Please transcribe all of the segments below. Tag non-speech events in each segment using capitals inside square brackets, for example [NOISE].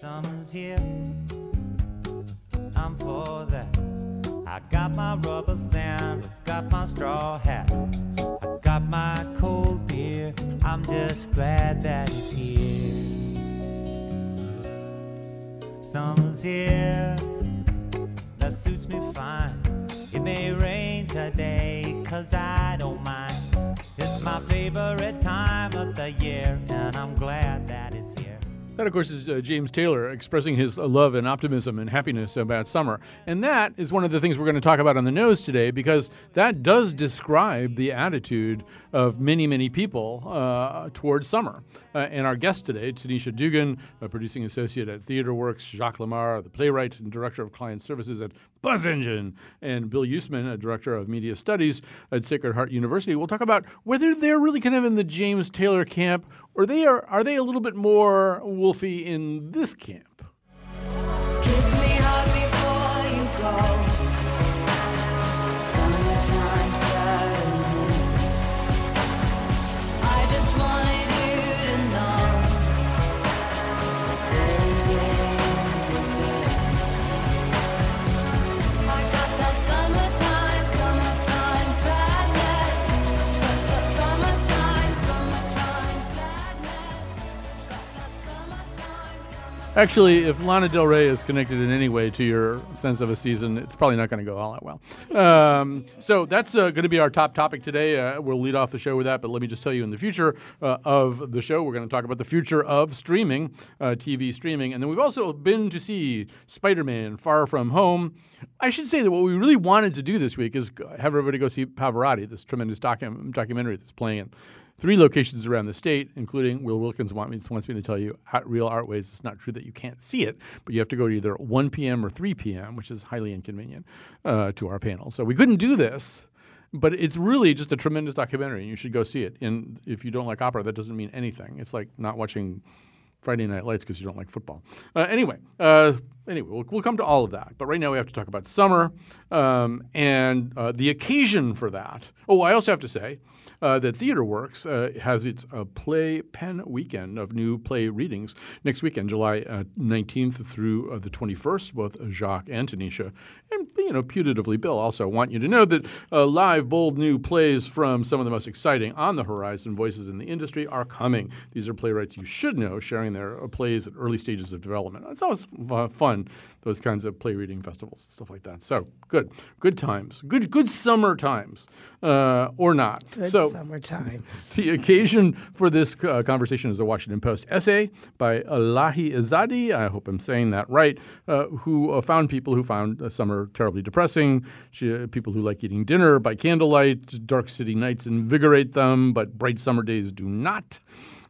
Summer's here, I'm for that. I got my rubber sand, got my straw hat, I got my cold beer. I'm just glad that it's here. Summer's here, that suits me fine. It may rain today, cause I don't mind. It's my favorite time of the year, and I'm glad that. That, of course, is uh, James Taylor expressing his uh, love and optimism and happiness about summer. And that is one of the things we're going to talk about on the nose today because that does describe the attitude of many, many people uh, towards summer. Uh, and our guest today, Tanisha Dugan, a producing associate at Theater Works, Jacques Lamarre, the playwright and director of client services at Buzz Engine, and Bill Yousman, a director of media studies at Sacred Heart University. We'll talk about whether they're really kind of in the James Taylor camp or they are are they a little bit more wolfy in this camp? Actually, if Lana Del Rey is connected in any way to your sense of a season, it's probably not going to go all that well. Um, so that's uh, going to be our top topic today. Uh, we'll lead off the show with that, but let me just tell you in the future uh, of the show, we're going to talk about the future of streaming, uh, TV streaming. And then we've also been to see Spider Man Far From Home. I should say that what we really wanted to do this week is have everybody go see Pavarotti, this tremendous docu- documentary that's playing in three locations around the state, including Will Wilkins me, wants me to tell you at Real Artways. It's not true that you can't see it, but you have to go to either 1 p.m. or 3 p.m., which is highly inconvenient uh, to our panel. So we couldn't do this. But it's really just a tremendous documentary, and you should go see it. And if you don't like opera, that doesn't mean anything. It's like not watching Friday Night Lights because you don't like football. Uh, anyway, uh, anyway, we'll, we'll come to all of that. But right now we have to talk about summer um, and uh, the occasion for that. Oh, I also have to say uh, that Theater Works uh, has its uh, play pen weekend of new play readings next weekend, July uh, 19th through the 21st. Both Jacques and Tanisha, and you know, putatively Bill, also want you to know that uh, live, bold new plays from some of the most exciting on the horizon voices in the industry are coming. These are playwrights you should know sharing their uh, plays at early stages of development. It's always uh, fun, those kinds of play reading festivals and stuff like that. So good, good times, good, good summer times, uh, or not. Good so summer times. [LAUGHS] the occasion for this uh, conversation is a Washington Post essay by alahi azadi I hope I'm saying that right, uh, who uh, found people who found uh, summer terribly depressing, she, uh, people who like eating dinner by candlelight, dark city nights invigorate them, but bright summer days do not.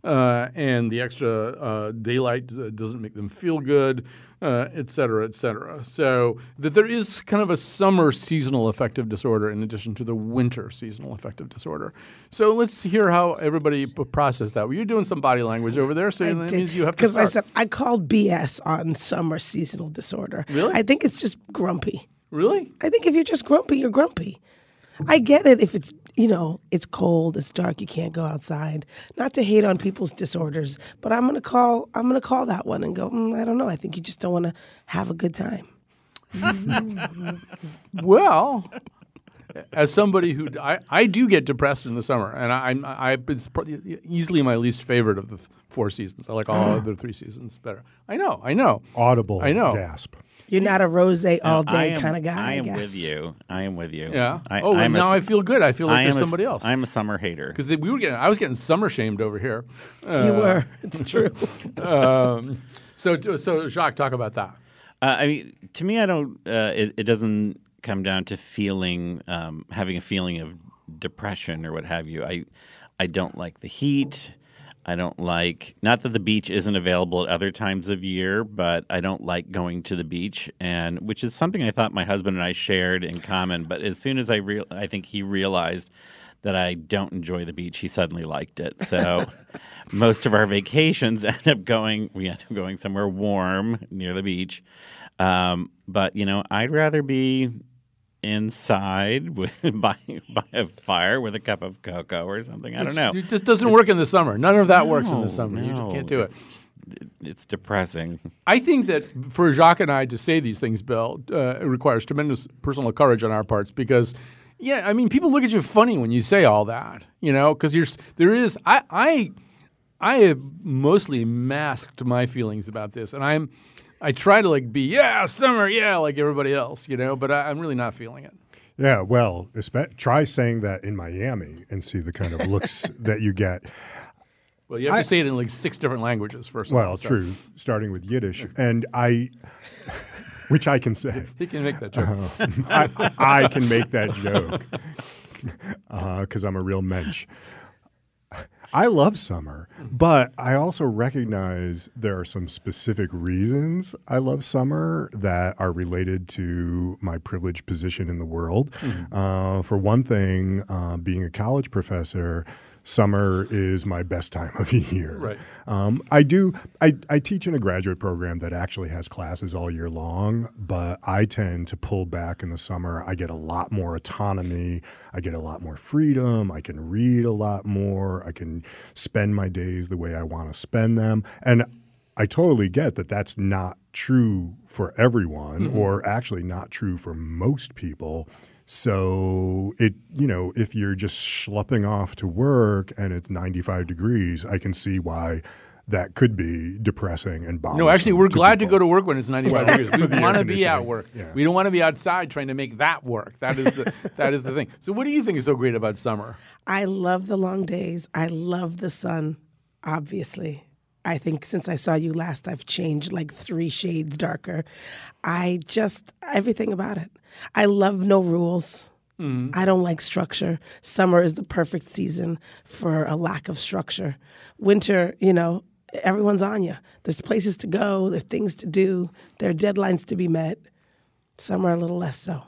Uh, and the extra uh, daylight uh, doesn't make them feel good, uh, et cetera, et cetera. So that there is kind of a summer seasonal affective disorder in addition to the winter seasonal affective disorder. So let's hear how everybody processed that. Well, you're doing some body language over there, so that means you have to Because I said I called BS on summer seasonal disorder. Really? I think it's just grumpy. really? I think if you're just grumpy, you're grumpy. I get it if it's you know it's cold, it's dark, you can't go outside. Not to hate on people's disorders, but I'm gonna call I'm gonna call that one and go. Mm, I don't know. I think you just don't want to have a good time. [LAUGHS] Well, as somebody who I, I do get depressed in the summer, and I, I'm I it's easily my least favorite of the four seasons. I like all [GASPS] other three seasons better. I know, I know. Audible I know. gasp. You're not a rose all I day am- kind of guy. I am guess. with you. I am with you. Yeah. I, oh, I'm and a now s- I feel good. I feel like I there's am a s- somebody else. I'm a summer hater. because we were getting, I was getting summer shamed over here. You were. [LAUGHS] It's true. [LAUGHS] Um, so, so Jacques, talk about that. Uh, I mean, to me, I don't. Uh, it, it doesn't come down to feeling, um, having a feeling of depression or what have you. I, I don't like the heat. I don't like not that the beach isn't available at other times of year, but I don't like going to the beach, and which is something I thought my husband and I shared in common. But as soon as I real, I think he realized that I don't enjoy the beach, he suddenly liked it. So [LAUGHS] most of our vacations [LAUGHS] end up going we end up going somewhere warm near the beach. Um, but you know, I'd rather be inside with, [LAUGHS] by by a fire with a cup of cocoa or something. I don't know. It just doesn't work in the summer. None of that works in the summer. you just can't do it. It's, just- it's depressing. I think that for Jacques and I to say these things, Bill, uh, it requires tremendous personal courage on our parts because, yeah, I mean, people look at you funny when you say all that, you know, because you're there is I I I have mostly masked my feelings about this, and I'm I try to like be yeah summer yeah like everybody else, you know, but I, I'm really not feeling it. Yeah, well, try saying that in Miami and see the kind of looks [LAUGHS] that you get. Well, you have I- to say it in like six different languages first. of all, Well, so true, starting with Yiddish, and I, [LAUGHS] which I can say. He can make that joke. Oh, I, I can make that joke [LAUGHS] uh, because I'm a real mensch. I love summer, but I also recognize there are some specific reasons I love summer that are related to my privileged position in the world. Uh, for one thing, uh, being a college professor, summer is my best time of the year. Right. Um, I do. I, I teach in a graduate program that actually has classes all year long, but I tend to pull back in the summer. I get a lot more autonomy. I get a lot more freedom. I can read a lot more. I can spend my days the way I want to spend them. And I totally get that that's not true for everyone, or actually not true for most people. So it, you know, if you're just schlepping off to work and it's 95 degrees, I can see why that could be depressing and bothersome. No, actually, we're glad to go to work when it's 95 degrees. We want to be at work. yeah. We don't want to be outside trying to make that work. That is the [LAUGHS] that is the thing. So, what do you think is so great about summer? I love the long days. I love the sun, obviously. I think since I saw you last, I've changed like three shades darker. I just, everything about it. I love no rules. Mm-hmm. I don't like structure. Summer is the perfect season for a lack of structure. Winter, you know, everyone's on you. There's places to go, there's things to do, there are deadlines to be met. Summer, a little less so.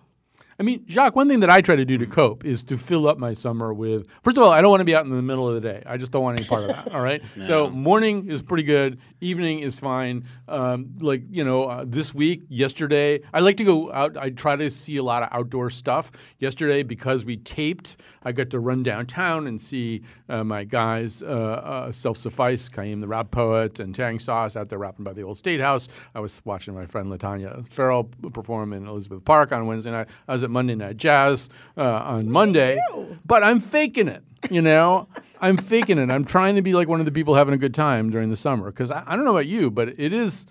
I mean, Jacques, one thing that I try to do to cope is to fill up my summer with. First of all, I don't want to be out in the middle of the day. I just don't want any part of that. All right. [LAUGHS] So morning is pretty good. Evening is fine. Um, like you know, uh, this week, yesterday, I like to go out. I try to see a lot of outdoor stuff. Yesterday, because we taped, I got to run downtown and see uh, my guys, uh, uh, Self Suffice, Kaim the rap poet, and Tang Sauce out there rapping by the old State House. I was watching my friend Latanya Farrell perform in Elizabeth Park on Wednesday night. I was at Monday Night Jazz uh, on Monday, but I'm faking it. You know, [LAUGHS] I'm faking it. I'm trying to be like one of the people having a good time during the summer because I, I don't know about you, but it is.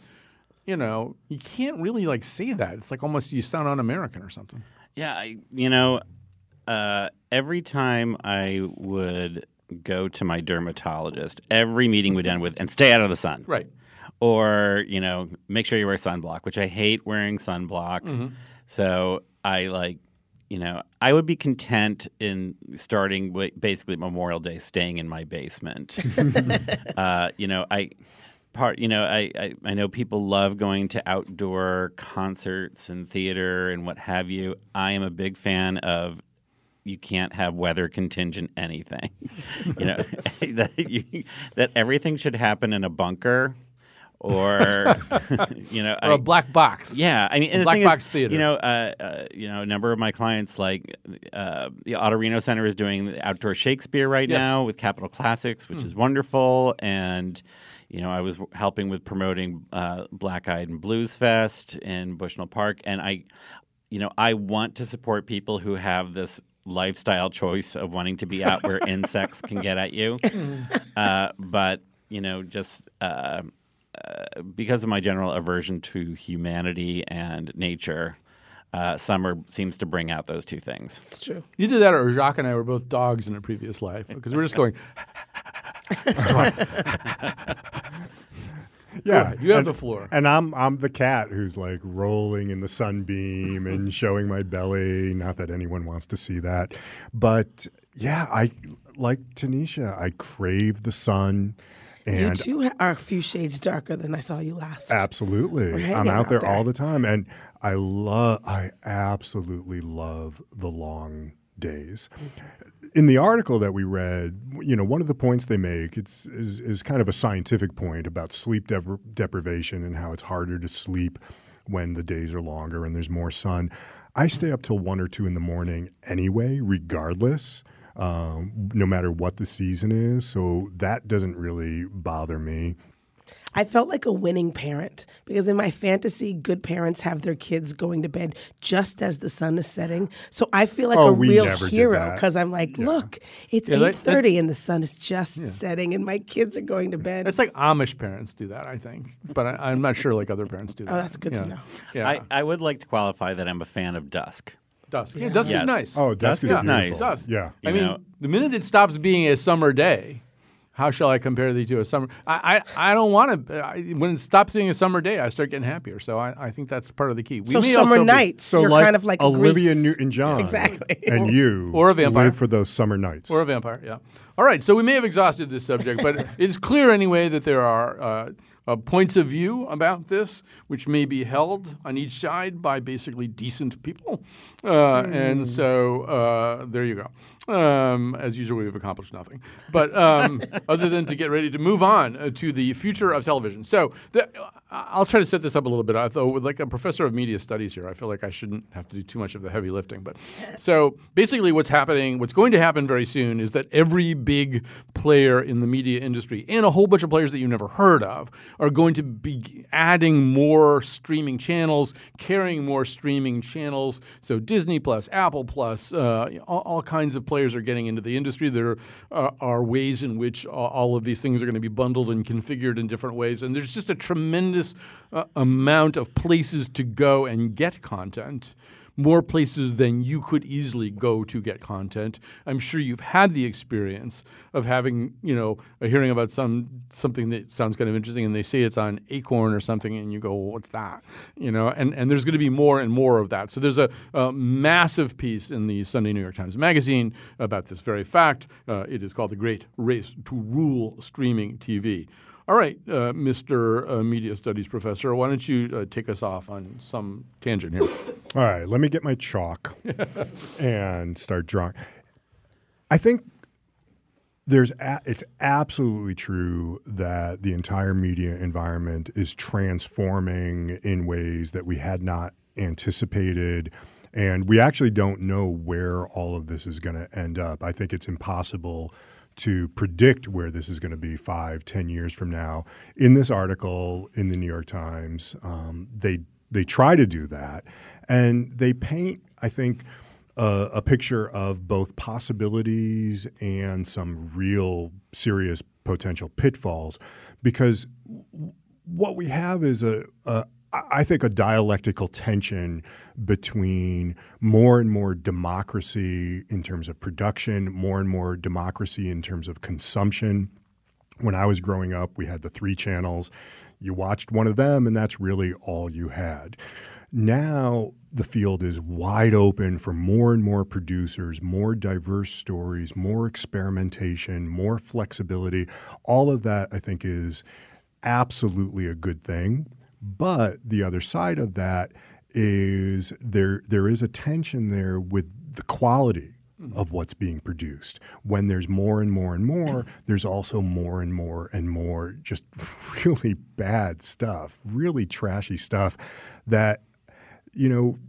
You know, you can't really like say that. It's like almost you sound un-American or something. Yeah, I, you know, uh, every time I would go to my dermatologist, every meeting would end with "and stay out of the sun." Right. Or you know, make sure you wear sunblock, which I hate wearing sunblock. So I like, you know, I would be content in starting basically Memorial Day, staying in my basement. [LAUGHS] uh, you know, I part you know I, I i know people love going to outdoor concerts and theater and what have you. I am a big fan of you can't have weather contingent anything. [LAUGHS] You know [LAUGHS] that, you, that everything should happen in a bunker or [LAUGHS] you know Or a black box. yeah, I mean, the Black thing box is, theater. You know, uh, uh, you know, a number of my clients, like uh, the Autorino Center, is doing the outdoor Shakespeare right Yes. Now with Capital Classics, which is wonderful. And you know, I was w- helping with promoting uh, Black Eyed and Blues Fest in Bushnell Park, and I, you know, I want to support people who have this lifestyle choice of wanting to be out where [LAUGHS] insects can get at you, [LAUGHS] uh, but you know, just. Uh, because of my general aversion to humanity and nature, uh, summer seems to bring out those two things. It's true. Either that or Jacques and I were both dogs in a previous life because we're just going. [LAUGHS] Yeah, you have and- the floor. And I'm I'm the cat who's like rolling in the sunbeam and showing my belly. Not that anyone wants to see that, but yeah, I like Tanisha. I crave the sun. And you too are a few shades darker than I saw you last. Absolutely. I'm out out there, there. all the time and I love I absolutely love the long days. Mm-hmm. In the article that we read, you know, one of the points they make it's is, is kind of a scientific point about sleep depri- deprivation and how it's harder to sleep when the days are longer and there's more sun. I stay up till one or two in the morning anyway, regardless um, no matter what the season is. So that doesn't really bother me. I felt like a winning parent because in my fantasy, good parents have their kids going to bed just as the sun is setting. So I feel like Oh, a real hero because I'm like, look, it's Yeah, eight thirty and the sun is just setting, and my kids are going to bed. It's like Amish parents do that, I think, but I, I'm not sure like other parents do that. Oh, that's good to know. Yeah, I, I would like to qualify that I'm a fan of dusk. Dusk. Yeah, dusk Yes. is nice. Oh, dusk, Dusk is is nice. Dusk. Yeah. I You mean, know- the minute it stops being a summer day, how shall I compare thee to a summer? I I, I don't want to. I, when it stops being a summer day, I start getting happier. So I, I think that's part of the key. We so summer also be- nights, So you're like, kind of like Olivia Newton-John, [LAUGHS] Exactly. and you, Or a vampire. live for those summer nights. Or a vampire, yeah. All right, so we may have exhausted this subject, but [LAUGHS] it's clear anyway that there are uh, uh, points of view about this which may be held on each side by basically decent people. Uh, And so uh, there you go. Um, as usual, we've accomplished nothing. But um, [LAUGHS] other than to get ready to move on uh, to the future of television. So the, I'll try to set this up a little bit. Although, with like a professor of media studies here, I feel like I shouldn't have to do too much of the heavy lifting. But [LAUGHS] so basically, what's happening, what's going to happen very soon is that every big player in the media industry and a whole bunch of players that you've never heard of are going to be adding more streaming channels, carrying more streaming channels. So Disney Plus, Apple Plus, uh, all, all kinds of players are getting into the industry. There are, are ways in which all of these things are going to be bundled and configured in different ways. And there's just a tremendous uh, amount of places to go and get content more places than you could easily go to get content. I'm sure you've had the experience of having, you know, a hearing about some something that sounds kind of interesting, and they say it's on Acorn or something, and you go, well, "What's that?" You know, and and there's going to be more and more of that. So there's a, a massive piece in the Sunday New York Times Magazine about this very fact. Uh, it is called "The Great Race to Rule Streaming TV." All right, uh, Mr. Uh, Media Studies Professor, why don't you uh, take us off on some tangent here? [COUGHS] All right, let me get my chalk [LAUGHS] and start drawing. I think there's a, it's absolutely true that the entire media environment is transforming in ways that we had not anticipated and we actually don't know where all of this is going to end up. I think it's impossible to predict where this is going to be five, ten years from now. In this article in the New York Times, um, they they try to do that, and they paint, I think, a, a picture of both possibilities and some real serious potential pitfalls, because w- what we have is a, a I think a dialectical tension between more and more democracy in terms of production, more and more democracy in terms of consumption. When I was growing up, we had the three channels. You watched one of them, and that's really all you had. Now, the field is wide open for more and more producers, more diverse stories, more experimentation, more flexibility. All of that, I think, is absolutely a good thing. But the other side of that is there there is a tension there with the quality mm-hmm. of what's being produced. When there's more and more and more, mm-hmm. there's also more and more and more just [LAUGHS] really bad stuff, really trashy stuff that you know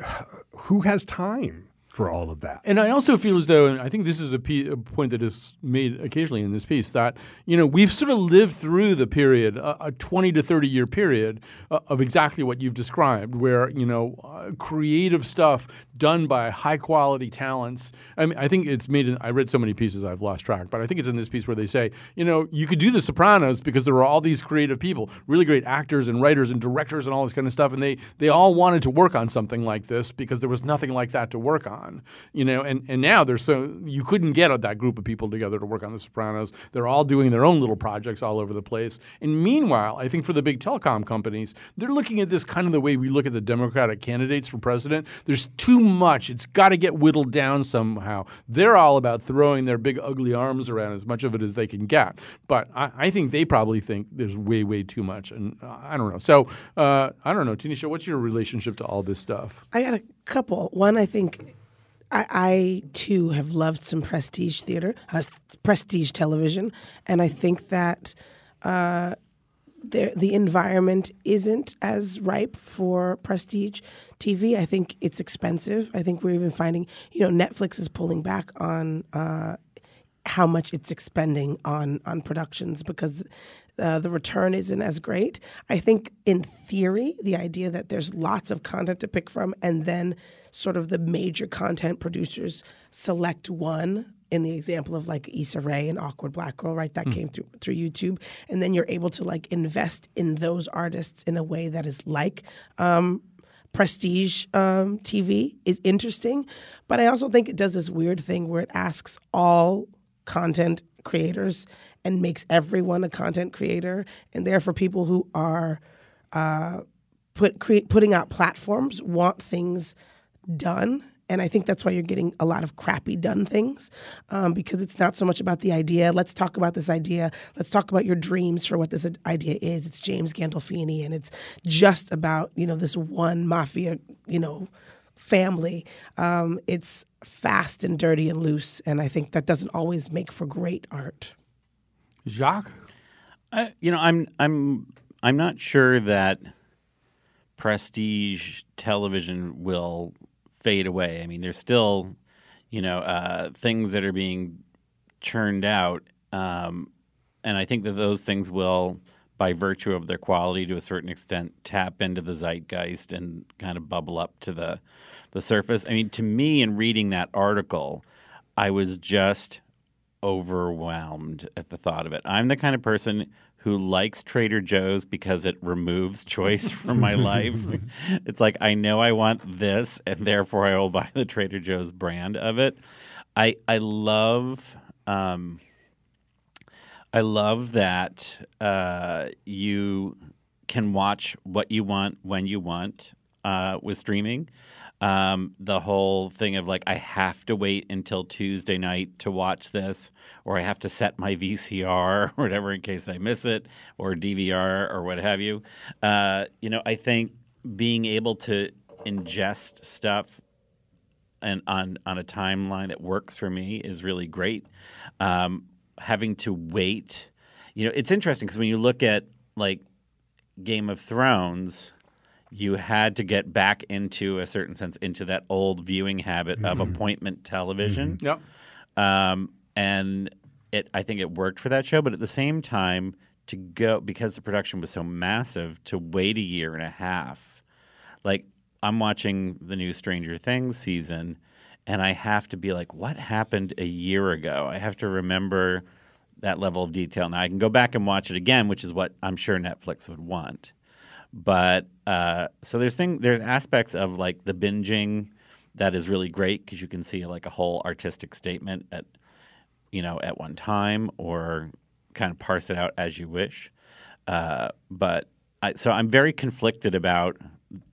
[SIGHS] who has time for all of that? And I also feel as though, and I think this is a, point that is made occasionally in this piece, that you know we've sort of lived through the period, a, a twenty to thirty year period uh, of exactly what you've described, where you know uh, creative stuff done by high quality talents. I mean, I think it's made. In, I read so many pieces I've lost track, but I think it's in this piece where they say, you know, you could do The Sopranos because there were all these creative people, really great actors and writers and directors and all this kind of stuff, and they they all wanted to work on something like this because there was nothing like that to work on. On. You know, and, and now there's so you couldn't get that group of people together to work on The Sopranos. They're all doing their own little projects all over the place. And meanwhile, I think for the big telecom companies, they're looking at this kind of the way we look at the Democratic candidates for president. There's too much. It's got to get whittled down somehow. They're all about throwing their big ugly arms around as much of it as they can get. But I, I think they probably think there's way, way too much. And uh, I don't know. So uh, I don't know, Tanisha, what's your relationship to all this stuff? I got a couple. One, I think I, I too have loved some prestige theater, uh, prestige television, and I think that uh, the the environment isn't as ripe for prestige TV. I think it's expensive. I think we're even finding, you know, Netflix is pulling back on uh, how much it's expending on on productions because uh, the return isn't as great. I think in theory, the idea that there's lots of content to pick from, and then sort of the major content producers select one. In the example of like Issa Rae and Awkward Black Girl, right? That came through through YouTube, and then you're able to like invest in those artists in a way that is like um, prestige um, TV is interesting, but I also think it does this weird thing where it asks all content creators and makes everyone a content creator, and therefore people who are uh, put create, putting out platforms want things done. And I think that's why you're getting a lot of crappy done things um, because it's not so much about the idea. Let's talk about this idea. Let's talk about your dreams for what this idea is. It's James Gandolfini, and it's just about you know this one mafia you know family. Um, it's fast and dirty and loose, and I think that doesn't always make for great art. Jacques? I, you know, I'm I'm I'm not sure that prestige television will fade away. I mean, there's still, you know, uh, things that are being churned out, um, and I think that those things will, by virtue of their quality, to a certain extent, tap into the zeitgeist and kind of bubble up to the the surface. I mean, to me, in reading that article, I was just overwhelmed at the thought of it. I'm the kind of person who likes Trader Joe's because it removes choice from my life. [LAUGHS] it's like I know I want this and therefore I will buy the Trader Joe's brand of it. I I love um, I love that uh, you can watch what you want when you want uh, with streaming. Um, the whole thing of like, I have to wait until Tuesday night to watch this, or I have to set my VCR or [LAUGHS] whatever in case I miss it, or DVR or what have you. Uh, you know, I think being able to ingest stuff and on on a timeline that works for me is really great. Um, having to wait, you know, it's interesting because when you look at like Game of Thrones, you had to get back into a certain sense into that old viewing habit of appointment television. Yep. Um, and it, I think it worked for that show, but at the same time, to go because the production was so massive, to wait a year and a half, like I'm watching the new Stranger Things season, and I have to be like, what happened a year ago? I have to remember that level of detail. Now I can go back and watch it again, which is what I'm sure Netflix would want. But uh, so there's thing there's aspects of like the binging that is really great because you can see like a whole artistic statement at you know at one time or kind of parse it out as you wish. Uh, but I, so I'm very conflicted about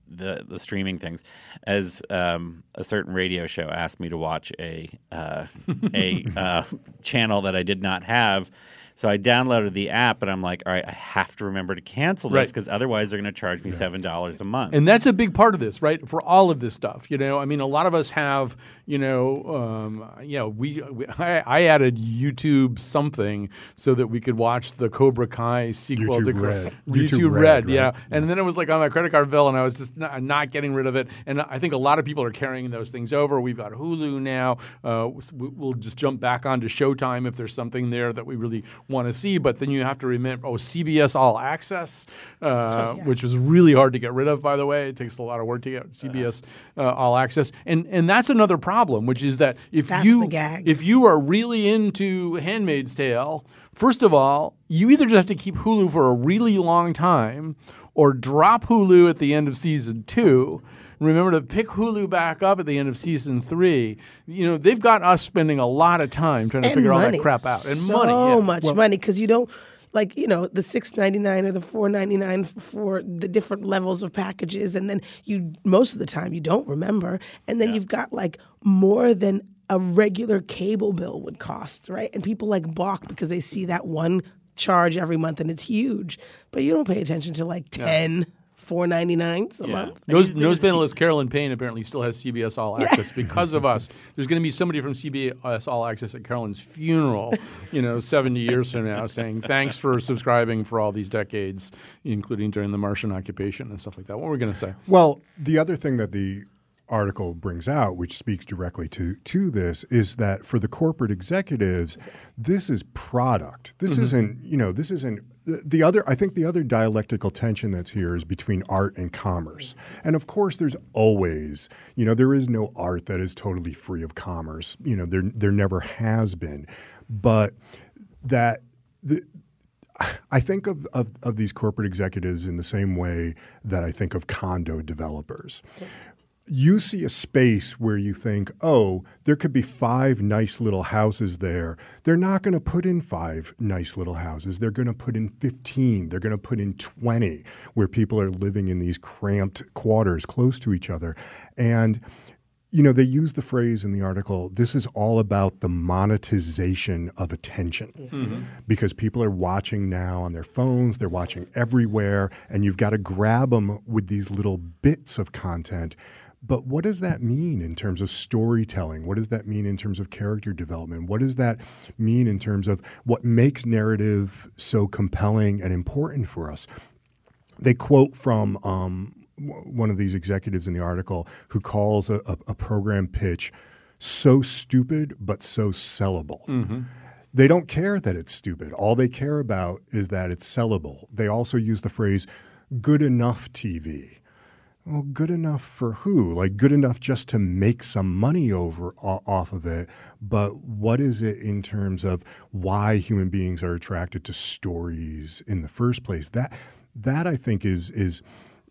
the the streaming things. As um, a certain radio show asked me to watch a uh, a [LAUGHS] uh, channel that I did not have. So I downloaded the app, and I'm like, all right, I have to remember to cancel this Right. because otherwise they're going to charge me seven dollars a month. And that's a big part of this, right? For all of this stuff, you know. I mean, a lot of us have, you know, um, you know, we, we I, I added YouTube something so that we could watch the Cobra Kai sequel. YouTube to Red. YouTube, YouTube Red, Red, yeah. right? And then it was like on my credit card bill, and I was just not, not getting rid of it. And I think a lot of people are carrying those things over. We've got Hulu now. Uh, we- we'll just jump back onto Showtime if there's something there that we really want to see. But then you have to remember, oh, CBS All Access, uh, which was really hard to get rid of. By the way, it takes a lot of work to get CBS uh, All Access, and and that's another problem, which is that if That's you if you are really into Handmaid's Tale, First of all, you either just have to keep Hulu for a really long time or drop Hulu at the end of season two. Remember to pick Hulu back up at the end of season three. You know, they've got us spending a lot of time trying to and figure all that crap out. And so money. yeah. much money because you don't like you know the six ninety nine or the four ninety nine for the different levels of packages, and then you most of the time you don't remember, and then you've got like more than a regular cable bill would cost, right? And people like balk because they see that one charge every month and it's huge, but you don't pay attention to like ten. Four ninety nine a month. Nose, nose panelist Carolyn Payne apparently still has CBS All Access because of [LAUGHS] us. There's going to be somebody from CBS All Access at Carolyn's funeral, you know, 70 years from now, saying thanks for subscribing for all these decades, including during the Martian occupation and stuff like that. What were we going to say? Well, the other thing that the article brings out, which speaks directly to to this, is that for the corporate executives, this is product. This mm-hmm. isn't, you know, this isn't the, the other I think the other dialectical tension that's here is between art and commerce. And of course there's always, you know, there is no art that is totally free of commerce. You know, there there never has been. But that the I think of, of, of these corporate executives in the same way that I think of condo developers. You see a space where you think, oh, there could be five nice little houses there. They're not going to put in five nice little houses. They're going to put in 15. They're going to put in 20 where people are living in these cramped quarters close to each other. And you know, they use the phrase in the article this is all about the monetization of attention mm-hmm. because people are watching now on their phones, they're watching everywhere, and you've got to grab them with these little bits of content. But what does that mean in terms of storytelling? What does that mean in terms of character development? What does that mean in terms of what makes narrative so compelling and important for us? they quote from um, one of these executives in the article who calls a, a, a program pitch so stupid but so sellable. They don't care that it's stupid. All they care about is that it's sellable. They also use the phrase good enough TV. Well, good enough for who? Like good enough just to make some money over off of it, but what is it in terms of why human beings are attracted to stories in the first place? That that I think is is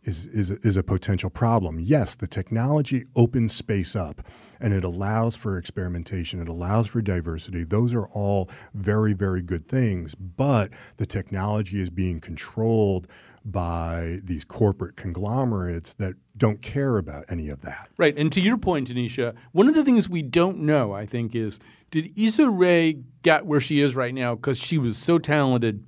is is is a potential problem. Yes, the technology opens space up and it allows for experimentation, it allows for diversity. Those are all very very good things, but the technology is being controlled by these corporate conglomerates that don't care about any of that. Right. And to your point, Tanisha, one of the things we don't know, I think, is did Issa Rae get where she is right now because she was so talented?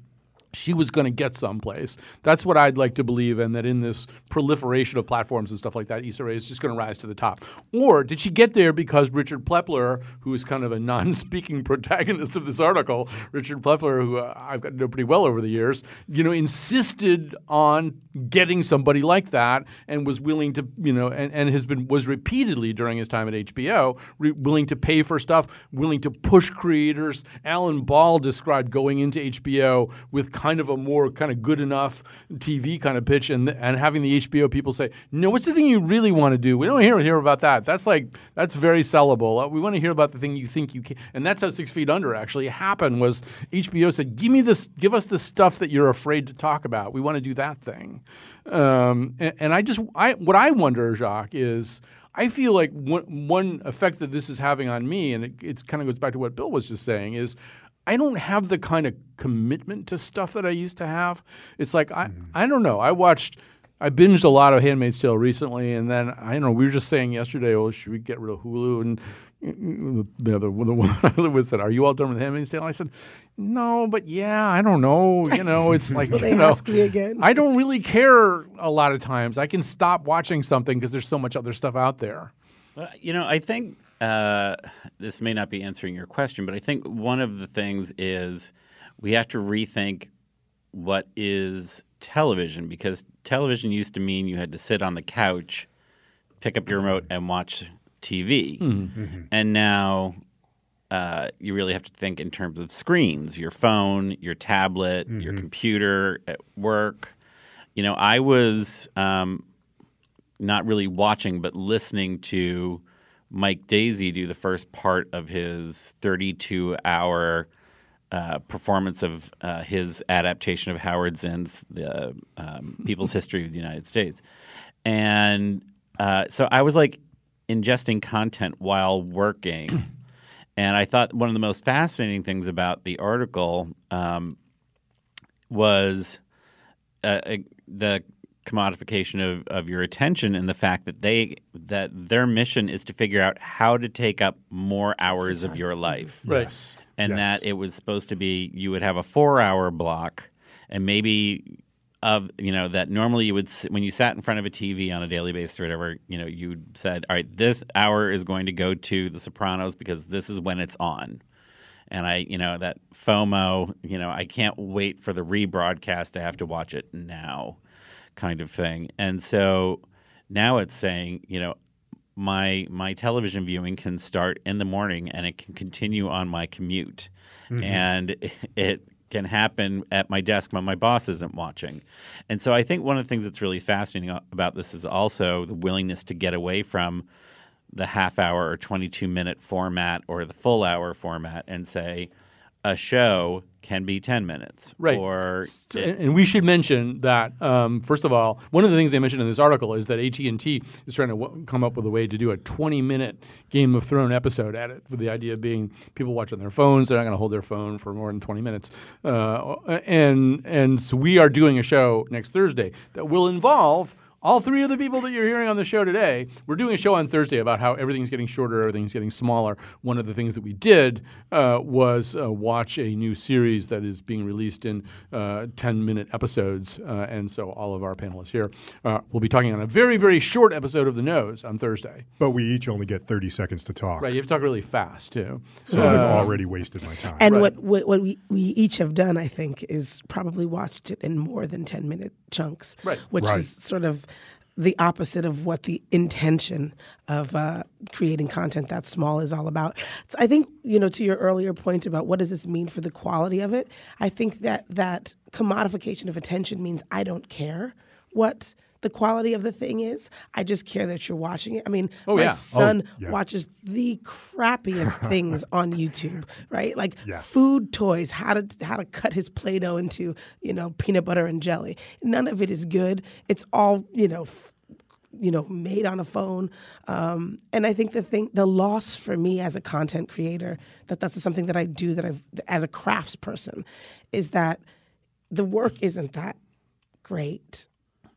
She was going to get someplace. That's what I'd like to believe, and that in this proliferation of platforms and stuff like that, Issa Rae is just going to rise to the top. Or did she get there because Richard Plepler, who is kind of a non-speaking [LAUGHS] protagonist of this article, Richard Plepler, who uh, I've gotten to know pretty well over the years, you know, insisted on getting somebody like that, and was willing to, you know, and, and has been was repeatedly during his time at HBO re- willing to pay for stuff, willing to push creators. Alan Ball described going into HBO with kind of a more kind of good enough TV kind of pitch, and and having the HBO people say, "No, what's the thing you really want to do? We don't hear hear about that. That's like that's very sellable. Uh, We want to hear about the thing you think you can." And that's how Six Feet Under actually happened. Was HBO said, "Give me this, give us the stuff that you're afraid to talk about. We want to do that thing." Um, and, and I just, I what I wonder, Jacques, is. I feel like one, one effect that this is having on me, and it kind of goes back to what Bill was just saying, is I don't have the kind of commitment to stuff that I used to have. It's like I hmm. I don't know. I watched I binged a lot of Handmaid's Tale recently, and then I don't know. We were just saying yesterday, oh, should we get rid of Hulu? And the other the one [LAUGHS] I live with said, "Are you all done with Handmaid's Tale?" I said, "No, but yeah, I don't know. You know, it's [LAUGHS] like Will they you know, ask me again? I don't really care a lot of times. I can stop watching something because there's so much other stuff out there." Well, you know, I think uh, this may not be answering your question, but I think one of the things is we have to rethink what is television because television used to mean you had to sit on the couch, pick up your remote, and watch TV. And now uh, you really have to think in terms of screens your phone, your tablet, your computer at work. You know, I was um, not really watching, but listening to Mike Daisey do the first part of his 32 hour uh, performance of uh, his adaptation of Howard Zinn's The um, People's [LAUGHS] History of the United States. And uh, so I was like ingesting content while working. [CLEARS THROAT] and I thought one of the most fascinating things about the article um, was uh, uh, the commodification of, of your attention and the fact that they that their mission is to figure out how to take up more hours of your life mm-hmm. Right. Yes. and Yes. that it was supposed to be you would have a four hour block and maybe of you know that normally you would when you sat in front of a TV on a daily basis or whatever you know you said all right this hour is going to go to The Sopranos because this is when it's on and I you know that FOMO you know I can't wait for the rebroadcast I have to watch it now kind of thing. And so now it's saying you know my my television viewing can start in the morning and it can continue on my commute. Mm-hmm. And it can happen at my desk when my boss isn't watching. And so i think one of the things that's really fascinating about this is also the willingness to get away from the half hour or 22 minute format or the full hour format and say a show can be 10 minutes Right. or So- and, we should mention that um, first of all, one of the things they mentioned in this article is that AT and T is trying to w- come up with a way to do a 20-minute Game of Thrones episode at it, with the idea being people watch on their phones. They're not going to hold their phone for more than 20 minutes, uh, and and so we are doing a show next Thursday that will involve. All three of the people that you're hearing on the show today, we're doing a show on Thursday about how everything's getting shorter, everything's getting smaller. One of the things that we did uh, was uh, watch a new series that is being released in uh, 10 minute episodes. Uh, and so all of our panelists here uh, will be talking on a very, very short episode of The Nose on Thursday. But we each only get 30 seconds to talk. Right, you have to talk really fast, too. So I've already wasted my time. And Right. what, what what we, we each have done, I think, is probably watched it in more than ten minute chunks, Right. which Right. is sort of the opposite of what the intention of uh, creating content that small is all about. So I think you know to your earlier point about what does this mean for the quality of it. I think that that commodification of attention means I don't care what the quality of the thing is. I just care that you're watching it. I mean, Oh, my yeah. Oh, son yeah. watches the crappiest [LAUGHS] things on YouTube, right? Like Yes. food toys, how to how to cut his play-doh into, you know, peanut butter and jelly. None of it is good. It's all, you know, f- you know, made on a phone. Um, and I think the thing, the loss for me as a content creator, that that's something that I do that I've as a crafts person, is that the work isn't that great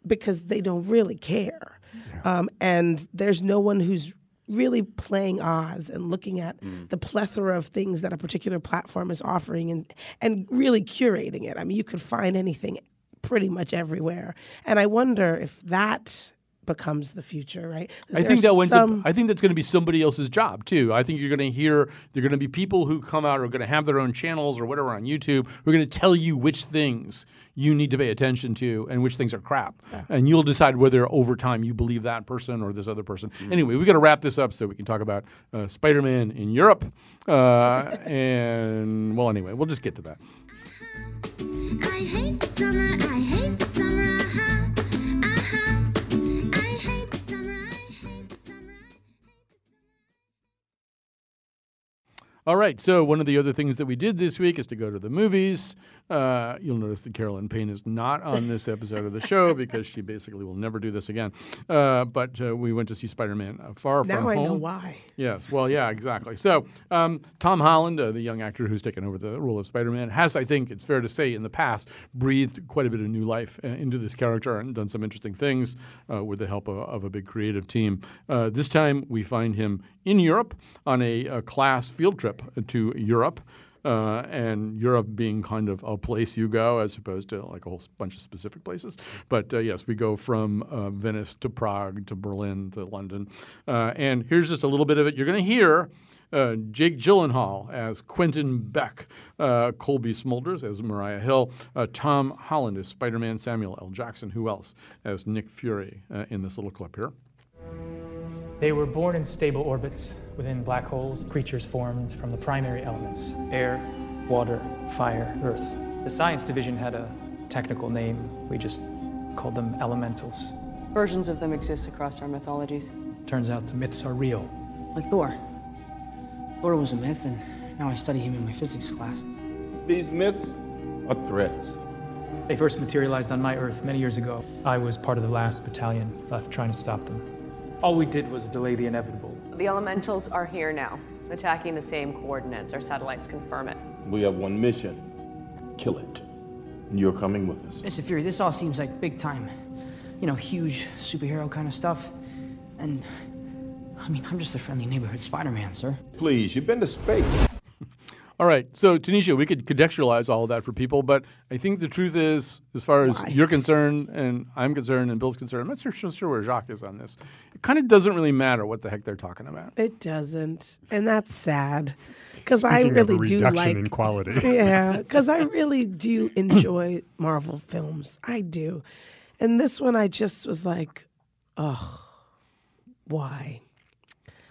because they don't really care. Um, and there's no one who's really playing Oz and looking at the plethora of things that a particular platform is offering and, and really curating it. I mean, you could find anything pretty much everywhere. And I wonder if that becomes the future, right? I think that wins. some- I think that's going to be somebody else's job too. I think you're going to hear there are going to be people who come out or are going to have their own channels or whatever on YouTube who are going to tell you which things you need to pay attention to and which things are crap, and you'll decide whether over time you believe that person or this other person. Anyway, we've got to wrap this up so we can talk about uh, Spider-Man in Europe, uh, [LAUGHS] and well, anyway, we'll just get to that. All right. So one of the other things that we did this week is to go to the movies. Uh, you'll notice that Carolyn Payne is not on this episode of the show [LAUGHS] because she basically will never do this again. Uh, but uh, we went to see Spider-Man: uh, Far now From I Home. Now I know why. Yes. Well, yeah, exactly. So, um, Tom Holland, uh, the young actor who's taken over the role of Spider Man, has, I think it's fair to say, in the past, breathed quite a bit of new life uh, into this character and done some interesting things uh, with the help of, of a big creative team. Uh, this time, we find him in Europe on a, a class field trip to Europe. Uh, and Europe being kind of a place you go as opposed to like a whole bunch of specific places. But uh, yes, we go from uh, Venice to Prague to Berlin to London. Uh, and here's just a little bit of it. You're going to hear uh, Jake Gyllenhaal as Quentin Beck, uh, Cobie Smulders as Maria Hill, Tom Holland as Spider Man, Samuel L. Jackson, who else as Nick Fury in this little clip here. They were born in stable orbits within black holes, creatures formed from the primary elements air, water, fire, earth. The science division had a technical name. We just called them elementals. Versions of them exist across our mythologies. Turns out the myths are real. Like Thor. Thor was a myth, and now I study him in my physics class. These myths are threats. They first materialized on my Earth many years ago. I was part of the last battalion left trying to stop them. All we did was delay the inevitable. The elementals are here now, attacking the same coordinates. Our satellites confirm it. We have one mission kill it. You're coming with us. Mr. Fury, this all seems like big time. You know, huge superhero kind of stuff. And, I mean, I'm just a friendly neighborhood Spider Man, sir. Please, you've been to space. All right. So, Tanisha, we could contextualize all of that for people, but I think the truth is, as far as Why? you're concerned and I'm concerned and Bill's concerned, I'm not sure, sure, sure where Jacques is on this. It kind of doesn't really matter what the heck they're talking about. It doesn't, and that's sad because I Speaking of a really do reduction like in quality. [LAUGHS] yeah, because I [LAUGHS] really do enjoy Marvel films. I do, and this one I just was like, oh, why?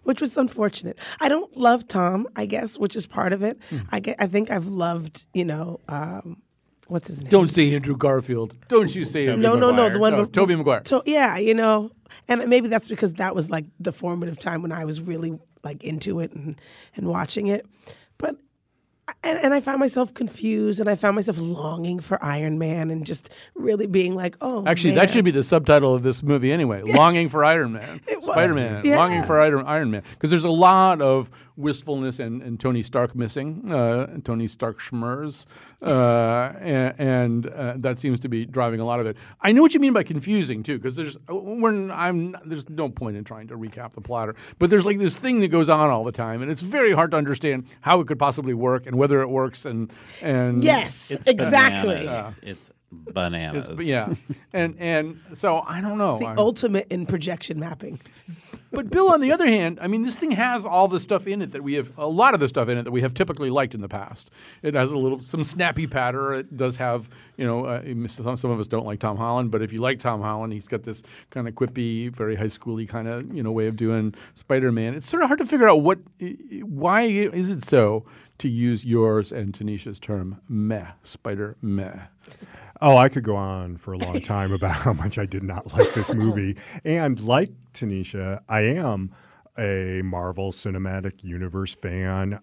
Which was unfortunate. I don't love Tom, I guess, which is part of it. Hmm. I get, I think I've loved, you know, um, what's his name? Don't say Andrew Garfield. Don't you say Andrew no, no, no, the one Oh, with Tobey Maguire. To, yeah, you know, and maybe that's because that was like the formative time when I was really like into it and and watching it. But and, and I found myself confused, and I found myself longing for Iron Man, and just really being like, oh, Actually, man. that should be the subtitle of this movie anyway. [LAUGHS] Longing for Iron Man, Spider Man, Yeah. longing for Iron, Iron Man. Because there's a lot of wistfulness and, and Tony Stark missing, uh, Tony Stark schmurs, uh, and, and uh, that seems to be driving a lot of it. I know what you mean by confusing too, because there's when I'm there's no point in trying to recap the plotter, but there's like this thing that goes on all the time, and it's very hard to understand how it could possibly work and whether it works, and and yes, It's exactly. Bananas. It's bananas. it's, yeah, and and so I don't know. It's the I- ultimate in projection mapping. But Bill, on the other hand, I mean, this thing has all the stuff in it that we have, a lot of the stuff in it that we have typically liked in the past. It has a little, some snappy patter. It does have, you know, uh, some, some of us don't like Tom Holland, but if you like Tom Holland, he's got this kind of quippy, very high schooly kind of, you know, way of doing Spider-Man. It's sort of hard to figure out what, why is it so to use yours and Tanisha's term, meh, Spider meh. Oh, I could go on for a long time about how much I did not like this [LAUGHS] oh. movie. And like Tanisha, I am a Marvel Cinematic Universe fan.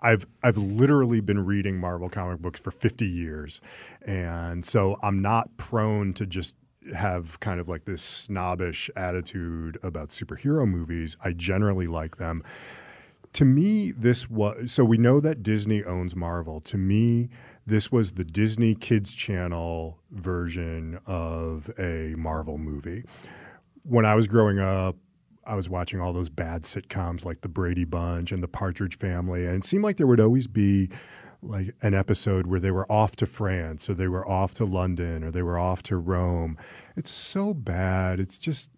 I've I've literally been reading Marvel comic books for 50 years. And so I'm not prone to just have kind of like this snobbish attitude about superhero movies. I generally like them to me, this was so we know that Disney owns Marvel. To me, this was the Disney Kids Channel version of a Marvel movie. When I was growing up, I was watching all those bad sitcoms like The Brady Bunch and The Partridge Family, and it seemed like there would always be like an episode where they were off to France or they were off to London or they were off to Rome. It's so bad. It's just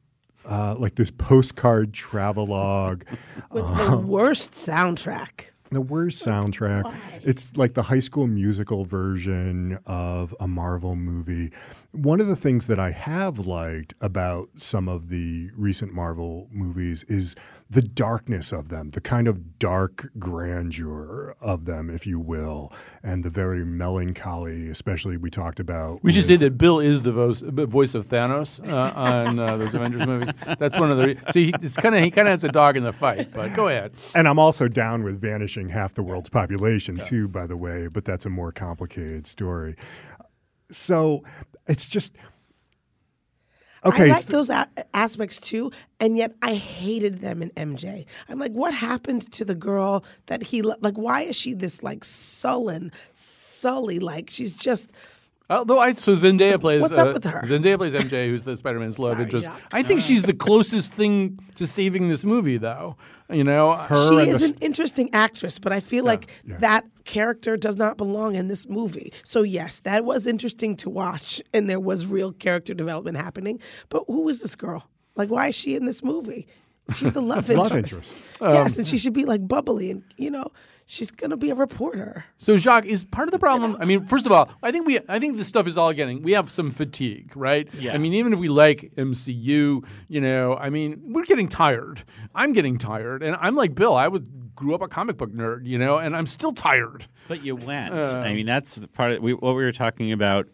uh, like this postcard travelogue. [LAUGHS] With Uh-huh. the worst soundtrack. The worst soundtrack. It's like the high school musical version of a Marvel movie. One of the things that I have liked about some of the recent Marvel movies is the darkness of them, the kind of dark grandeur of them, if you will, and the very melancholy, especially we talked about. We should with- say that Bill is the voice, voice of Thanos uh, [LAUGHS] on uh, those Avengers movies. That's one of the. See, he- it's kind of he kind of has a dog in the fight. But go ahead. And I'm also down with vanishing half the world's population, too, by the way, but that's a more complicated story. So it's just. Okay. I like those a- aspects too, and yet I hated them in MJ. I'm like, what happened to the girl that he lo- like? Why is she this like sullen, sully? Like she's just Although I so Zendaya plays. What's up uh, with her? Zendaya plays MJ, who's the Spider-Man's love Sorry, interest. Jacques. I think she's the closest thing to saving this movie, though. You know, she is an interesting actress, but I feel like that character does not belong in this movie. So yes, that was interesting to watch, and there was real character development happening. But who is this girl? Like, why is she in this movie? She's the love [LAUGHS] interest. Love interest. yes, Um, and she should be like bubbly, and you know, she's gonna be a reporter. So Jacques is part of the problem. I mean, first of all, I think we I think this stuff is all getting we have some fatigue, right? Yeah. I mean, even if we like MCU, you know, I mean, we're getting tired. I'm getting tired, and I'm like Bill. I was grew up a comic book nerd, you know, and I'm still tired. But you went. Uh, I mean, that's the part of we, what we were talking about.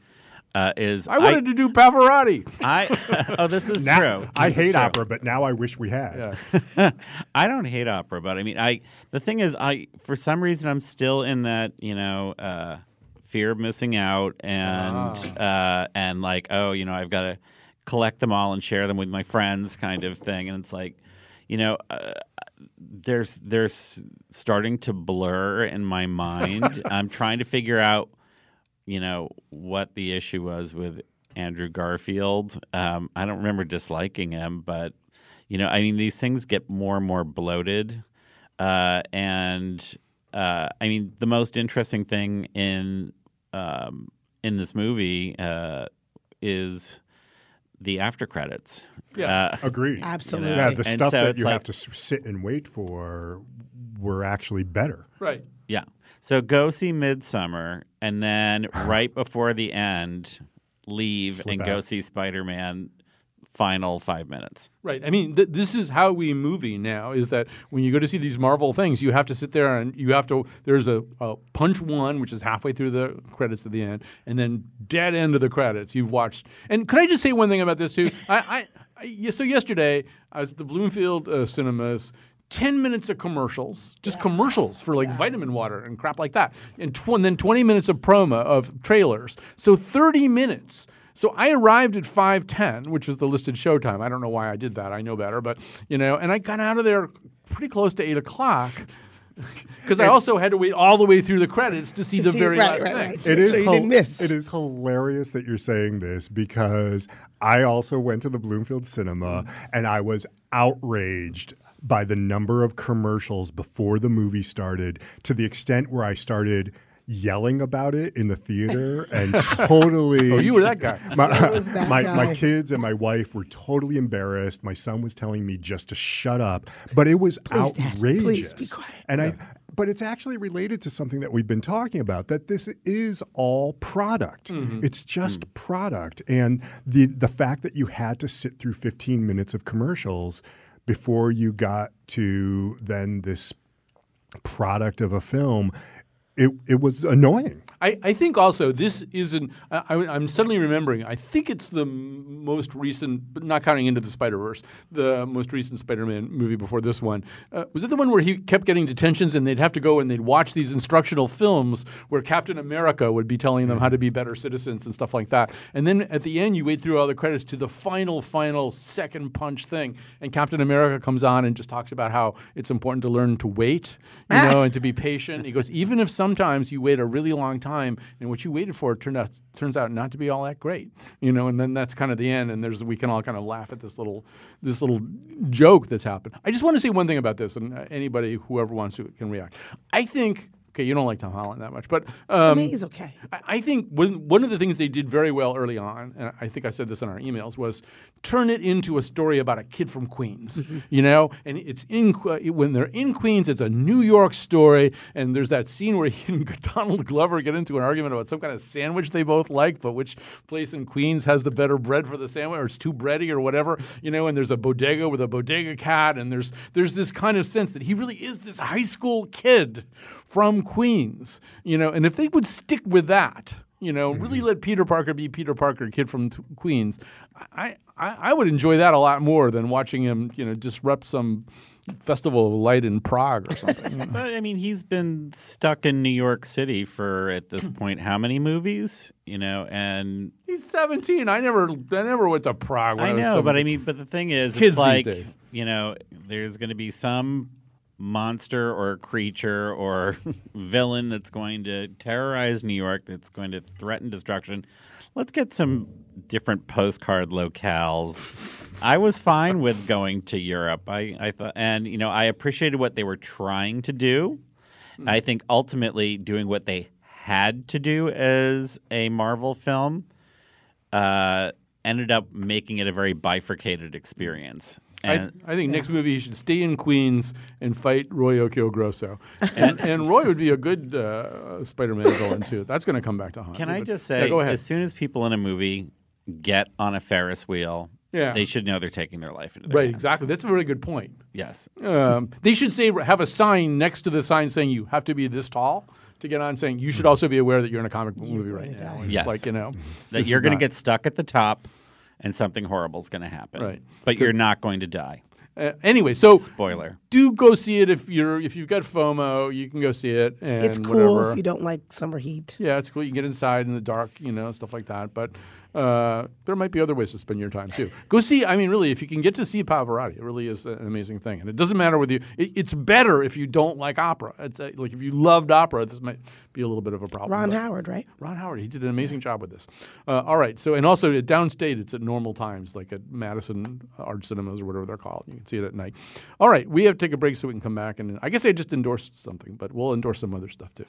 Uh, is I wanted to do Pavarotti. I [LAUGHS] oh, this is Now- true. I This is hate true. opera, but now I wish we had. [LAUGHS] I don't hate opera, but I mean, I the thing is, I for some reason I'm still in that you know uh, fear of missing out and uh, and like oh you know I've got to collect them all and share them with my friends kind of thing and it's like you know uh, there's there's starting to blur in my mind [LAUGHS] I'm trying to figure out you know what the issue was with Andrew Garfield um, I don't remember disliking him but you know I mean these things get more and more bloated uh, and uh, I mean, the most interesting thing in um, in this movie uh, is the after credits. Yeah. Uh, Agreed. Absolutely. Yeah, the And stuff so that you like- have to sit and wait for were actually better. Right. Yeah. So go see Midsummer, and then [SIGHS] right before the end, leave Slip and go see Spider Man. Final five minutes. Right. I mean, th- this is how we movie now. Is that when you go to see these Marvel things, you have to sit there and you have to. There's a, a punch one, which is halfway through the credits at the end, and then dead end of the credits. You've watched. And could I just say one thing about this too? [LAUGHS] I, I, I so yesterday I was at the Bloomfield uh, Cinemas. 10 minutes of commercials, just commercials for like vitamin water and crap like that. And, tw- and then 20 minutes of promo of trailers. So 30 minutes. So I arrived at 5:10, which was the listed showtime. I don't know why I did that. I know better, but you know, and I got out of there pretty close to eight o'clock [LAUGHS] because I also had to wait all the way through the credits to see To the see- very right, last right, thing. right. It Make is sure you didn't miss. it is hilarious that you're saying this because I also went to the Bloomfield Cinema mm. and I was outraged by the number of commercials before the movie started to the extent where I started yelling about it in the theater [LAUGHS] and totally Oh, you were that guy. [LAUGHS] my, that my, guy. my kids and my wife were totally embarrassed. My son was telling me just to shut up, but it was Please, Dad, outrageous. please be quiet. And I, but it's actually related to something that we've been talking about. That this is all product. Mm-hmm. It's just product, and the the fact that you had to sit through 15 minutes of commercials before you got to then this product of a film, it it was annoying. I, I think also this isn't. I, I'm suddenly remembering. I think it's the most recent, but not counting into the Spider Verse, the most recent Spider-Man movie before this one. Uh, was it the one where he kept getting detentions and they'd have to go and they'd watch these instructional films where Captain America would be telling them how to be better citizens and stuff like that. And then at the end, you wait through all the credits to the final, final second punch thing, and Captain America comes on and just talks about how it's important to learn to wait, you [LAUGHS] know, and to be patient. He goes, even if sometimes you wait a really long time and what you waited for turned out turns out not to be all that great, you know, and then that's kind of the end. And there's we can all kind of laugh at this little this little joke that's happened. I just want to say one thing about this, and uh, anybody whoever wants to can react. I think. Okay, you don't like Tom Holland that much, but um, he's okay. I I think one, one of the things they did very well early on, and I think I said this in our emails, was turn it into a story about a kid from Queens. Mm-hmm. You know, and it's in when they're in Queens, it's a New York story, and there's that scene where [LAUGHS] he and Donald Glover get into an argument about some kind of sandwich they both like, but which place in Queens has the better bread for the sandwich, or it's too bready, or whatever. You know, and there's a bodega with a bodega cat, and there's there's this kind of sense that he really is this high school kid from Queens. You know, and if they would stick with that you know, really Mm-hmm. let Peter Parker be Peter Parker, kid from t- Queens. I, I, I would enjoy that a lot more than watching him, you know, disrupt some festival of light in Prague or something. you know. [LAUGHS] But I mean, he's been stuck in New York City for at this point how many movies? You know, and He's 17. I never, I never went to Prague. When I, I was know, but I mean, but the thing is, it's like you know, there's going to be some monster or creature or [LAUGHS] villain that's going to terrorize New York, that's going to threaten destruction. Let's get some different postcard locales. I was fine with going to Europe. I, I thought, and you know, I appreciated what they were trying to do. I think ultimately doing what they had to do as a Marvel film uh, ended up making it a very bifurcated experience. I, And I think next movie he should stay in Queens and fight Roy Occhiogrosso, and, and Roy would be a good uh, Spider-Man villain too. That's going to come back to haunt. can me, I but- just Yeah, say, go ahead. as soon as people in a movie get on a Ferris wheel, Yeah. they should know they're taking their life into their Right, hands. exactly. That's a very good point. Yes. Um, they should say have a sign next to the sign saying you have to be this tall to get on. Saying you should also be aware that you're in a comic book movie right now. And Yes. It's like you know That you're going to get stuck at the top and something horrible is going to happen. Right. But you're not going to die. Uh, anyway, so Spoiler. do go see it if you're if you've got FOMO. You can go see it. And it's cool whatever. if you don't like summer heat. Yeah, it's cool. You can get inside in the dark, you know, stuff like that. But uh, there might be other ways to spend your time too. Go see. I mean, really, if you can get to see Pavarotti, it really is an amazing thing. And it doesn't matter whether you. It, it's better if you don't like opera. It's uh like if you loved opera, this might be a little bit of a problem. Ron Howard, right? Ron Howard, he did an amazing job with this. Uh, all right, so and also at downstate, it's at normal times, like at Madison Art Cinemas or whatever they're called. You can see it at night. All right, we have to take a break so we can come back and I guess I just endorsed something, but we'll endorse some other stuff too.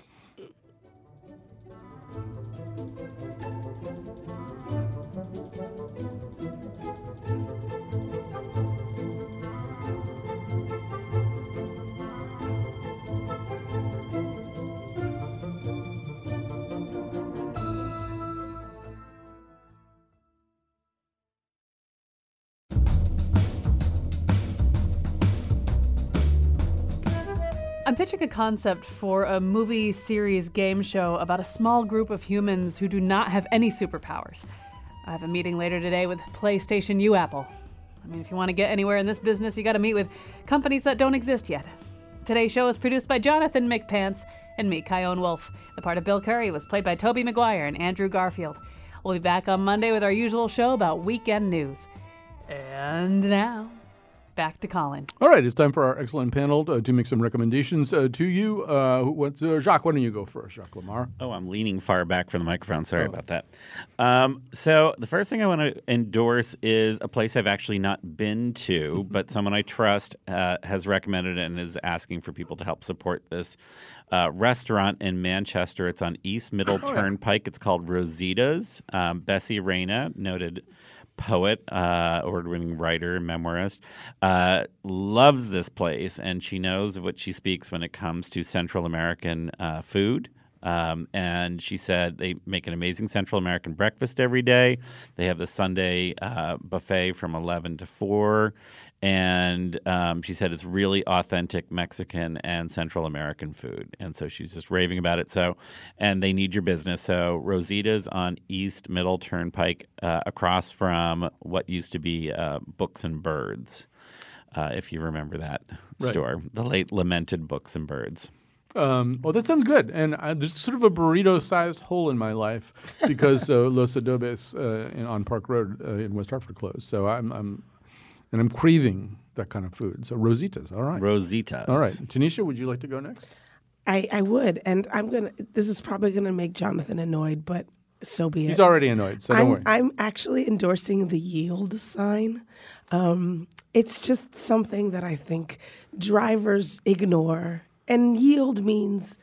I'm pitching a concept for a movie series game show about a small group of humans who do not have any superpowers. I have a meeting later today with PlayStation U Apple. I mean, if you want to get anywhere in this business, you got to meet with companies that don't exist yet. Today's show is produced by Jonathan McPants and me, Kyone Wolf. The part of Bill Curry was played by Tobey Maguire and Andrew Garfield. We'll be back on Monday with our usual show about weekend news. And now, back to Colin. All right, it's time for our excellent panel uh, to make some recommendations uh, to you. Uh, what's, uh, Jacques, why don't you go first, Jacques Lamarre? Oh, I'm leaning far back from the microphone. Sorry about that. Um, so, the first thing I want to endorse is a place I've actually not been to, [LAUGHS] but someone I trust uh, has recommended and is asking for people to help support this uh, restaurant in Manchester. It's on East Middle Oh, yeah. Turnpike. It's called Rosita's. Um, Bessie Reyna, noted poet, uh, award-winning writer, memoirist, uh, loves this place, and she knows what she speaks when it comes to Central American uh, food. Um, and she said they make an amazing Central American breakfast every day. They have the Sunday uh, buffet from 11 to 4. And um, she said it's really authentic Mexican and Central American food. And so she's just raving about it. So, and they need your business. So, Rosita's on East Middle Turnpike uh, across from what used to be uh, Books and Birds, uh, if you remember that Right. store, the late lamented Books and Birds. Um, well, that sounds good. And uh, there's sort of a burrito-sized hole in my life because uh, [LAUGHS] Los Adobes uh, in, on Park Road uh, in West Hartford closed. So I'm, I'm, and I'm craving that kind of food. So Rosita's, all right. Rosita's. All right, Tanisha, would you like to go next? I, I would, and I'm gonna. This is probably gonna make Jonathan annoyed, but so be it. He's already annoyed, so don't I'm, worry. I'm actually endorsing the yield sign. Um, it's just something that I think drivers ignore, and yield means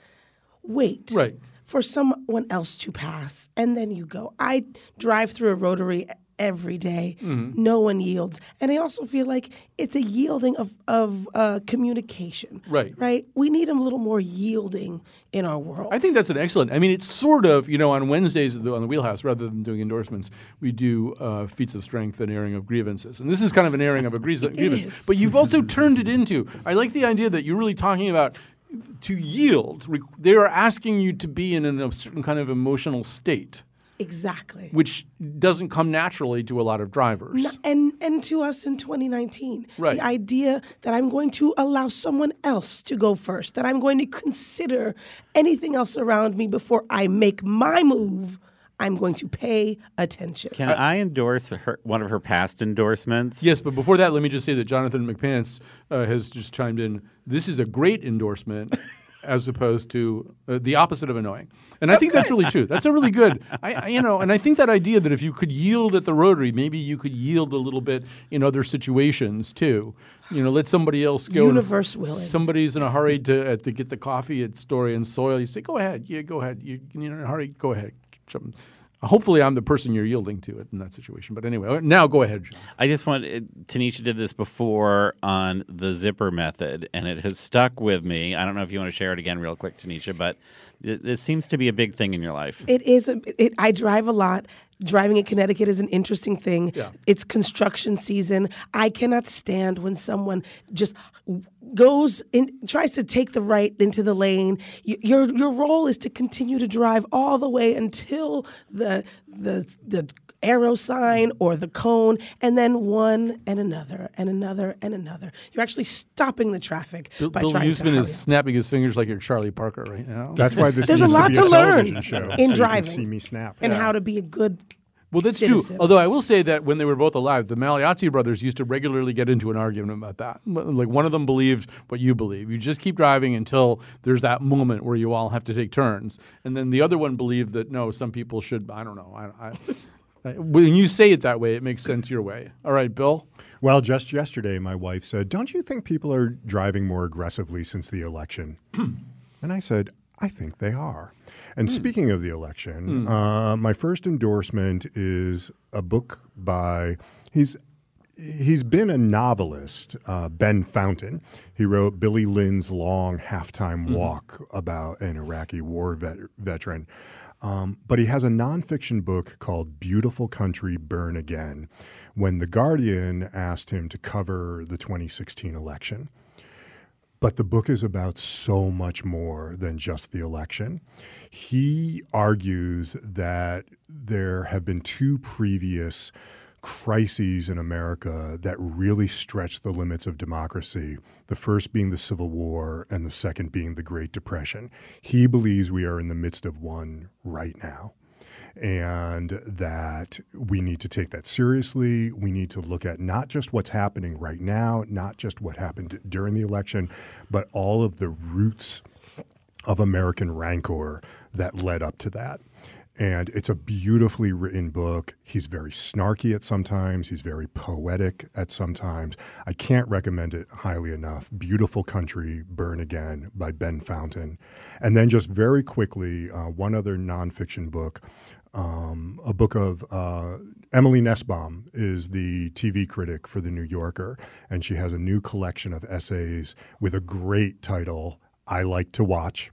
wait Right. for someone else to pass, and then you go. I drive through a rotary every day. Mhm. No one yields, and I also feel like it's a yielding of of uh, communication. Right. Right. We need a little more yielding in our world. I think that's an excellent. I mean, it's sort of you know on Wednesdays on the Wheelhouse rather than doing endorsements, we do uh, feats of strength and airing of grievances, and this is kind of an airing of a grievance. grievance. But you've also turned it into. I like the idea that you're really talking about to yield. They are asking you to be in a certain kind of emotional state, Exactly. which doesn't come naturally to a lot of drivers. N- and and to us in 2019, Right. the idea that I'm going to allow someone else to go first, that I'm going to consider anything else around me before I make my move, I'm going to pay attention. Can I endorse her, one of her past endorsements? Yes, but before that, let me just say that Jonathan McPants uh, has just chimed in. This is a great endorsement, [LAUGHS] as opposed to uh, the opposite of annoying, and I think that's really true. That's a really good, [LAUGHS] I, I, you know, and I think that idea that if you could yield at the Rotary, maybe you could yield a little bit in other situations too. You know, let somebody else go. Universe willing. Somebody's in a hurry to uh, to get the coffee at Story and Soil. You say, "Go ahead, yeah, go ahead. You, you're in a hurry. Go ahead." Hopefully, I'm the person you're yielding to it in that situation. But anyway, uh, now go ahead, John. I just want Tanisha did this before on the zipper method, and it has stuck with me. I don't know if you want to share it again, real quick, Tanisha, but it, it seems to be a big thing in your life. It is. It, I drive a lot. Driving in Connecticut is an interesting thing. Yeah. It's construction season. I cannot stand when someone just goes and tries to take the right into the lane. Your your role is to continue to drive all the way until the the the arrow sign or the cone, and then one and another and another and another. You're actually stopping the traffic Bill, by Bill trying to Yousman hurry is snapping his fingers like you're Charlie Parker right now. That's why this There's a lot to, be to a learn television show. so in you driving. can see me snap. and how to be a good Well, that's citizen. true. Although I will say that when they were both alive, the Magliozzi brothers used to regularly get into an argument about that. Like one of them believed what you believe. You just keep driving until there's that moment where you all have to take turns, and then the other one believed that no, some people should. I don't know. I, I, I- Uh, when you say it that way, it makes sense your way. All right, Bill. Well, just yesterday, my wife said, Don't you think people are driving more aggressively since the election? [CLEARS THROAT] and I said, I think they are. And hmm. speaking of the election, hmm. uh, my first endorsement is a book by, he's He's been a novelist, uh, Ben Fountain. He wrote Billy Lynn's long halftime walk about an Iraqi war vet- veteran. Um, but he has a nonfiction book called Beautiful Country Burn Again when The Guardian asked him to cover the 2016 election. But the book is about so much more than just the election. He argues that there have been two previous crises in America that really stretched the limits of democracy. The first being the Civil War, and the second being the Great Depression. He believes we are in the midst of one right now and that we need to take that seriously. We need to look at not just what's happening right now, not just what happened during the election, but all of the roots of American rancor that led up to that. And it's a beautifully written book. He's very snarky at sometimes. He's very poetic at sometimes. I can't recommend it highly enough. Beautiful Country, Burn Again by Ben Fountain. And then just very quickly, uh, one other nonfiction book, um, a book of uh, Emily Nussbaum is the TV critic for The New Yorker. And she has a new collection of essays with a great title, I Like to Watch.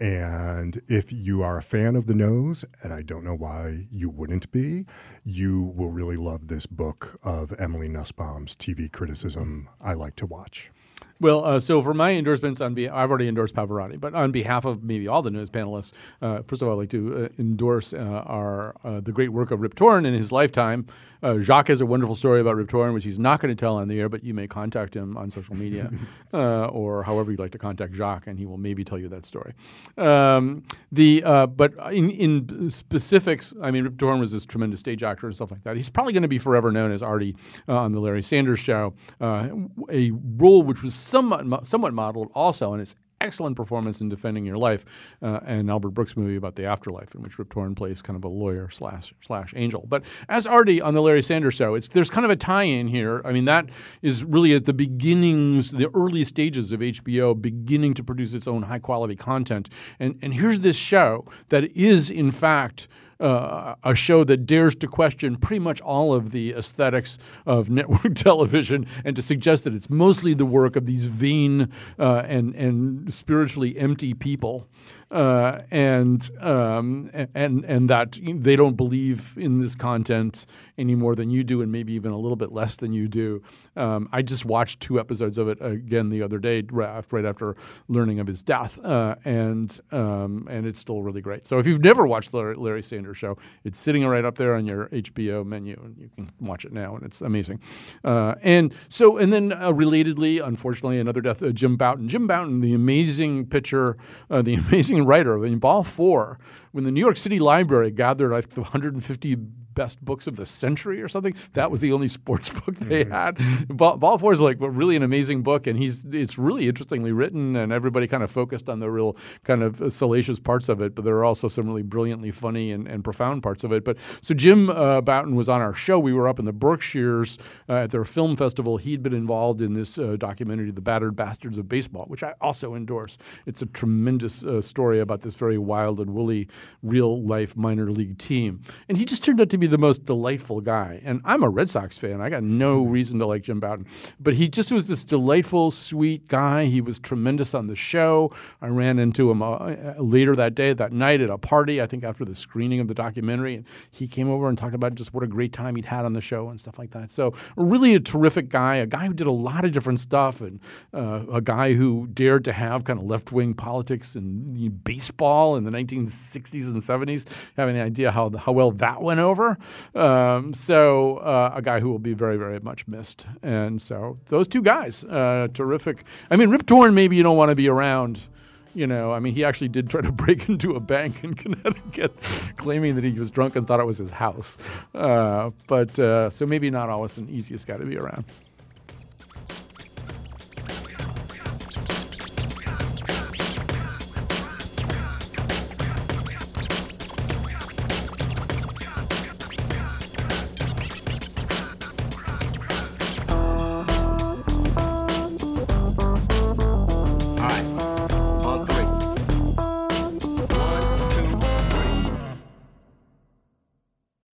And if you are a fan of The Nose, and I don't know why you wouldn't be, you will really love this book of Emily Nussbaum's TV criticism, I Like to Watch. Well, uh, so for my endorsements, on be- I've already endorsed Pavarotti, but on behalf of maybe all the news panelists, uh, first of all, I'd like to uh, endorse uh, our uh, the great work of Rip Torn in his lifetime. Uh, Jacques has a wonderful story about Rip Torn, which he's not going to tell on the air, but you may contact him on social media [LAUGHS] uh, or however you'd like to contact Jacques, and he will maybe tell you that story. Um, the uh, but in, in specifics, I mean, Rip Torn was this tremendous stage actor and stuff like that. He's probably going to be forever known as Artie on the Larry Sanders Show, uh, a role which was somewhat somewhat modeled also on its excellent performance in Defending Your Life, uh, Albert Brooks movie about the afterlife, in which Rip Torn plays kind of a lawyer slash slash angel. But as Artie on the Larry Sanders Show, it's there's kind of a tie-in here. I mean, that is really at the beginnings, the early stages of HBO beginning to produce its own high quality content. And and here's this show that is in fact uh, a show that dares to question pretty much all of the aesthetics of [LAUGHS] network television and to suggest that it's mostly the work of these vain uh, and and spiritually empty people. Uh, and um, and and that they don't believe in this content any more than you do, and maybe even a little bit less than you do. Um, I just watched two episodes of it again the other day, right after, learning of his death, uh, and um, and it's still really great. So if you've never watched the Larry, Larry Sanders Show, it's sitting right up there on your HBO menu, and you can watch it now, and it's amazing. Uh, and so, and then uh, relatedly, unfortunately, another death, uh, Jim Bouton. Jim Bouton, the amazing pitcher, uh, the [LAUGHS] amazing writer. I mean, Ball Four, when the New York City Library gathered I think, 150 best books of the century or something. That was the only [LAUGHS] sports book they had. Ball, Ball Four is like really an amazing book, and he's it's really interestingly written, and everybody kind of focused on the real kind of salacious parts of it, but there are also some really brilliantly funny and, and profound parts of it. But so Jim uh, Bouton was on our show. We were up in the Berkshires uh, at their film festival. He'd been involved in this uh, documentary, The Battered Bastards of Baseball, which I also endorse. It's a tremendous uh, story about this very wild and woolly real life minor league team, and he just turned out to be the most delightful guy. And I'm a Red Sox fan. I got no reason to like Jim Bouton, but he just was this delightful, sweet guy. He was tremendous on the show. I ran into him uh, later that day, that night at a party. I think after the screening of the documentary, and he came over and talked about just what a great time he'd had on the show and stuff like that. So really a terrific guy, a guy who did a lot of different stuff, and uh, a guy who dared to have kind of left wing politics and you know, baseball in the 1960s and 70s. Have any idea how how well that went over? Um, so uh, a guy who will be very, very much missed. And so those two guys, uh, terrific. I mean, Rip Torn, maybe you don't want to be around. You know, I mean, he actually did try to [LAUGHS] break into a bank in Connecticut, [LAUGHS] claiming that he was drunk and thought it was his house. Uh, but uh, so maybe not always the easiest guy to be around.